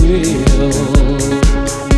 will